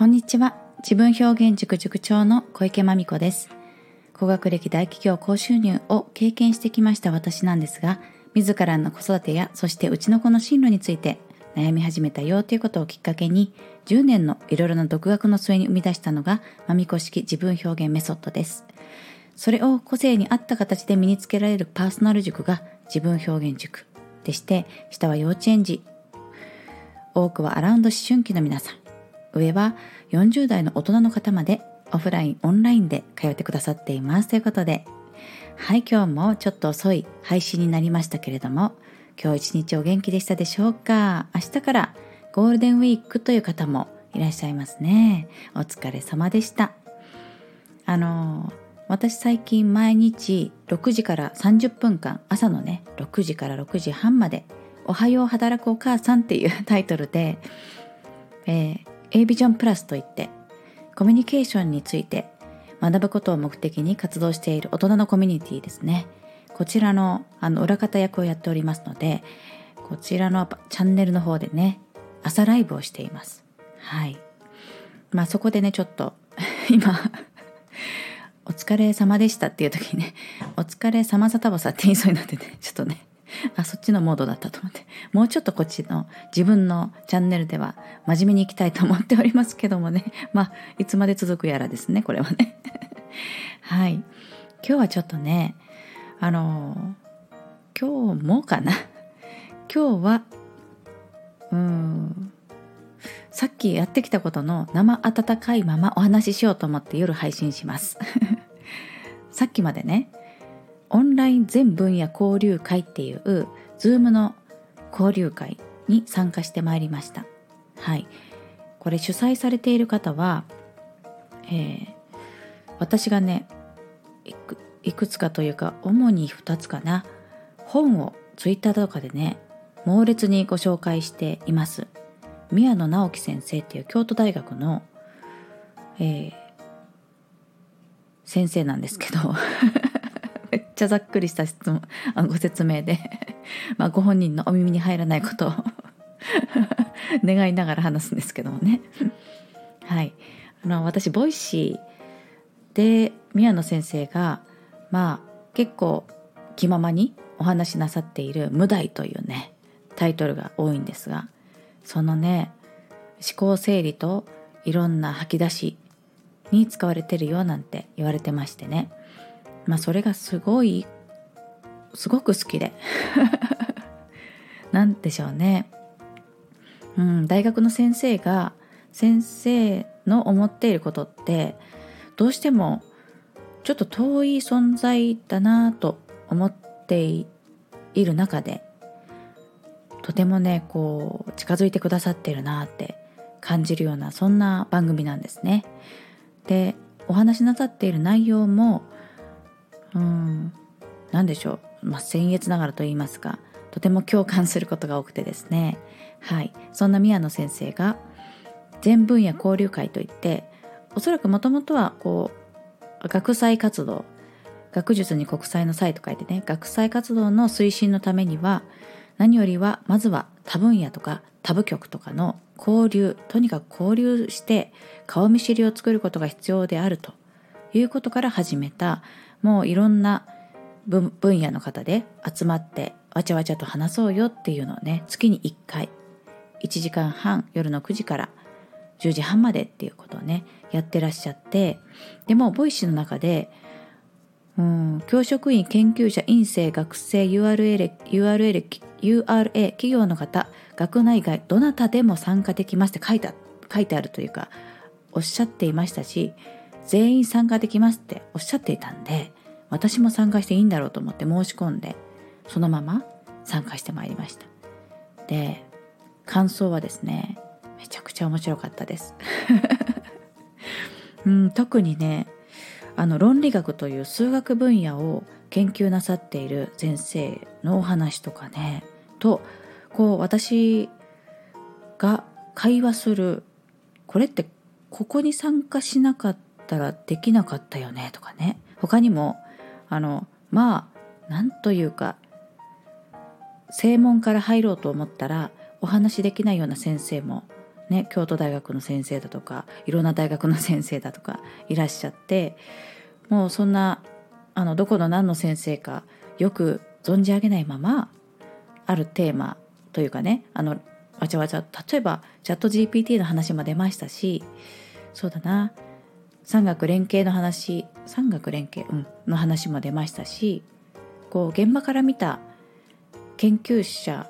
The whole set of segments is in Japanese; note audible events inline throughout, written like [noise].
こんにちは。自分表現塾塾長の小池真美子です。高学歴大企業高収入を経験してきました私なんですが、自らの子育てや、そしてうちの子の進路について悩み始めたよということをきっかけに、10年のいろいろな独学の末に生み出したのが、まみこ式自分表現メソッドです。それを個性に合った形で身につけられるパーソナル塾が自分表現塾でして、下は幼稚園児、多くはアラウンド思春期の皆さん、上は40代の大人の方までオフライン、オンラインで通ってくださっています。ということで、はい、今日もちょっと遅い配信になりましたけれども、今日一日お元気でしたでしょうか？明日からゴールデンウィークという方もいらっしゃいますね。お疲れ様でした。あの、私最近毎日6時から30分間、朝のね、6時から6時半まで、おはよう働くお母さんっていうタイトルで、えー A ビジョンプラスといってコミュニケーションについて学ぶことを目的に活動している大人のコミュニティですね。こちらのあの裏方役をやっておりますのでこちらのチャンネルの方でね朝ライブをしています。はい。まあそこでねちょっと [laughs] 今お疲れ様でしたっていう時にねお疲れ様さたばさって言いそうになってねちょっとね [laughs] あそっちのモードだったと思って。もうちょっとこっちの自分のチャンネルでは真面目にいきたいと思っておりますけどもね。[laughs] まあいつまで続くやらですねこれはね。[laughs] はい。今日はちょっとねあの今日もかな。今日はうんさっきやってきたことの生温かいままお話ししようと思って夜配信します。さっきまでねオンライン全分野交流会っていう Zoom の交流会に参加してまいりました。はい。これ主催されている方は、えー私がねいくつかというか主に2つかな。本を Twitter とかでね猛烈にご紹介しています。宮野直樹先生っていう京都大学の、えー先生なんですけど。ちゃざっくりした質問あご説明で。[laughs] まあご本人のお耳に入らないことを [laughs] 願いながら話すんですけどもね。[laughs] はい。あの私ボイシーで宮野先生がまあ結構気ままにお話しなさっている「無題」というねタイトルが多いんですがそのね思考整理といろんな吐き出しに使われてるよなんて言われてましてね。まあそれがすごいすごく好きで [laughs] なんでしょうねうん大学の先生が先生の思っていることってどうしてもちょっと遠い存在だなと思っている中でとてもねこう近づいてくださってるなって感じるようなそんな番組なんですね。でお話しなさっている内容もうん。何でしょう、まあ、僭越ながらと言いますかとても共感することが多くてですね。はい。そんな宮野先生が全分野交流会といっておそらくもともとはこう学際活動学術に国際の際と書いてね学際活動の推進のためには何よりはまずは多分野とか多部局とかの交流とにかく交流して顔見知りを作ることが必要であるということから始めたもういろんな分野の方で集まってわちゃわちゃと話そうよっていうのをね月に1回。1時間半夜の9時から。10時半までっていうことをねやってらっしゃって。でもボイシーの中でうん教職員研究者院生学生 URL, URL URA 企業の方学内外どなたでも参加できますって書いた書いてあるというかおっしゃっていましたし全員参加できますっておっしゃっていたんで私も参加していいんだろうと思って申し込んでそのまま参加してまいりました。で感想はですねめちゃくちゃ面白かったです。[laughs] うん特にねあの論理学という数学分野を研究なさっている先生のお話とかねとこう私が会話するこれってここに参加しなかったったらできなかったよねとかね。他にもあのまあなんというか正門から入ろうと思ったらお話しできないような先生もね、京都大学の先生だとかいろんな大学の先生だとかいらっしゃってもうそんなあのどこの何の先生かよく存じ上げないままあるテーマというかねあのわちゃわちゃ例えばチャット GPT の話も出ましたしそうだな。産学連携の話産学連携、うん、の話も出ましたしこう現場から見た研究者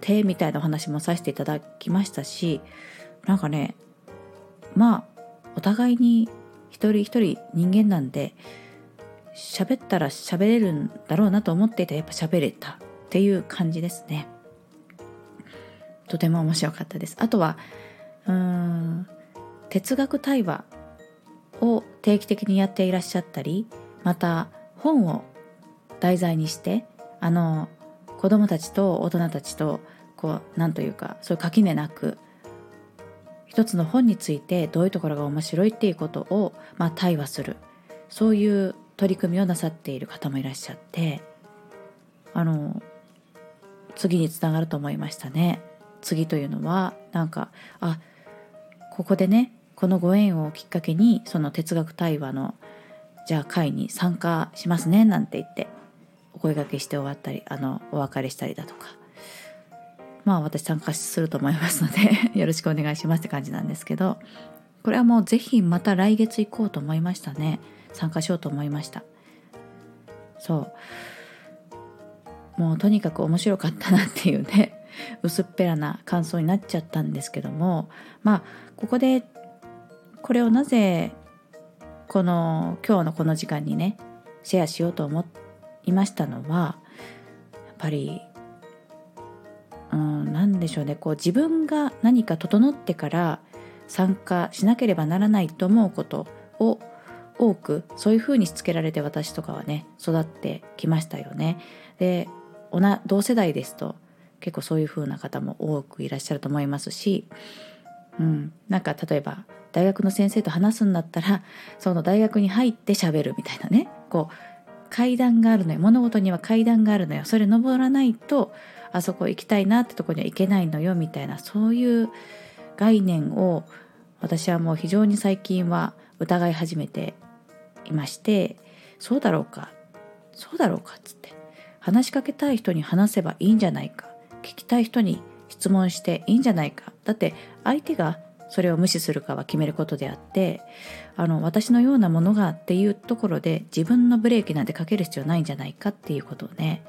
手みたいなお話もさせていただきましたしなんかねまあお互いに一人一人人間なんで喋ったら喋れるんだろうなと思っていたやっぱ喋れたっていう感じですね。とても面白かったです。あとはうーん哲学対話を定期的にやっていらっしゃったりまた本を題材にしてあの子どもたちと大人たちとこう何というかそういう垣根なく一つの本についてどういうところが面白いっていうことを、まあ、対話するそういう取り組みをなさっている方もいらっしゃってあの次につながると思いましたね。次というのはなんかあここでねこのご縁をきっかけにその哲学対話のじゃあ会に参加しますねなんて言ってお声がけして終わったりあのお別れしたりだとか。まあ私参加すると思いますので [laughs] よろしくお願いしますって感じなんですけどこれはもう是非また来月行こうと思いましたね。参加しようと思いました。そう。もうとにかく面白かったなっていうね薄っぺらな感想になっちゃったんですけどもまあここでこれをなぜこの今日のこの時間にねシェアしようと思いましたのはやっぱりうん何でしょうねこう自分が何か整ってから参加しなければならないと思うことを多くそういうふうにしつけられて私とかはね育ってきましたよね。で同世代ですと結構そういう風な方も多くいらっしゃると思いますし、うん、なんか例えば大学の先生と話すんだったらその大学に入ってしゃべるみたいなね。こう階段があるのよ。物事には階段があるのよ。それ登らないとあそこ行きたいなってとこには行けないのよみたいなそういう概念を私はもう非常に最近は疑い始めていましてそうだろうかそうだろうかっつって話しかけたい人に話せばいいんじゃないか聞きたい人に質問していいんじゃないか。だって相手がそれを無視するかは決めることであってあの私のようなものがっていうところで自分のブレーキなんてかける必要ないんじゃないかっていうことをね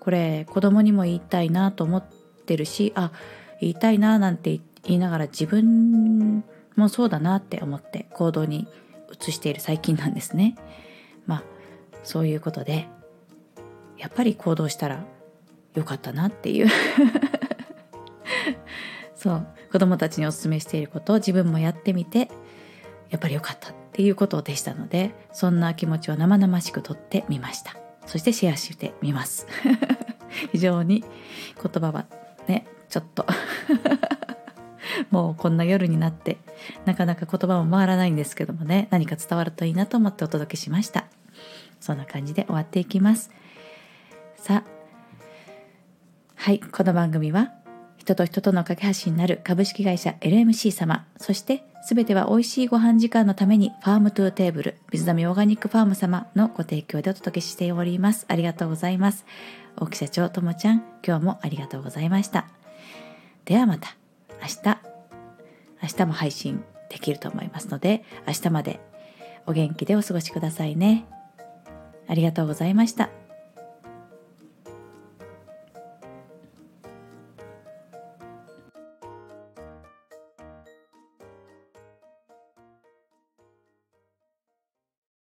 これ子供にも言いたいなと思ってるしあ言いたいななんて言いながら自分もそうだなって思って行動に移している最近なんですね。まあそういうことでやっぱり行動したら良かったなっていう [laughs] そう子供たちにおすすめしていることを自分もやってみてやっぱり良かったっていうことでしたのでそんな気持ちを生々しくとってみました。そしてシェアしてみます。[laughs] 非常に言葉はねちょっと [laughs] もうこんな夜になってなかなか言葉も回らないんですけどもね何か伝わるといいなと思ってお届けしました。そんな感じで終わっていきます。さあはいこの番組は人と人との架け橋になる株式会社 LMC 様。そして全ては美味しいご飯時間のために Farm to Table 水溜オーガニックファーム様のご提供でお届けしております。ありがとうございます。大木社長ともちゃん今日もありがとうございました。ではまた明日。明日も配信できると思いますので明日までお元気でお過ごしくださいね。ありがとうございました。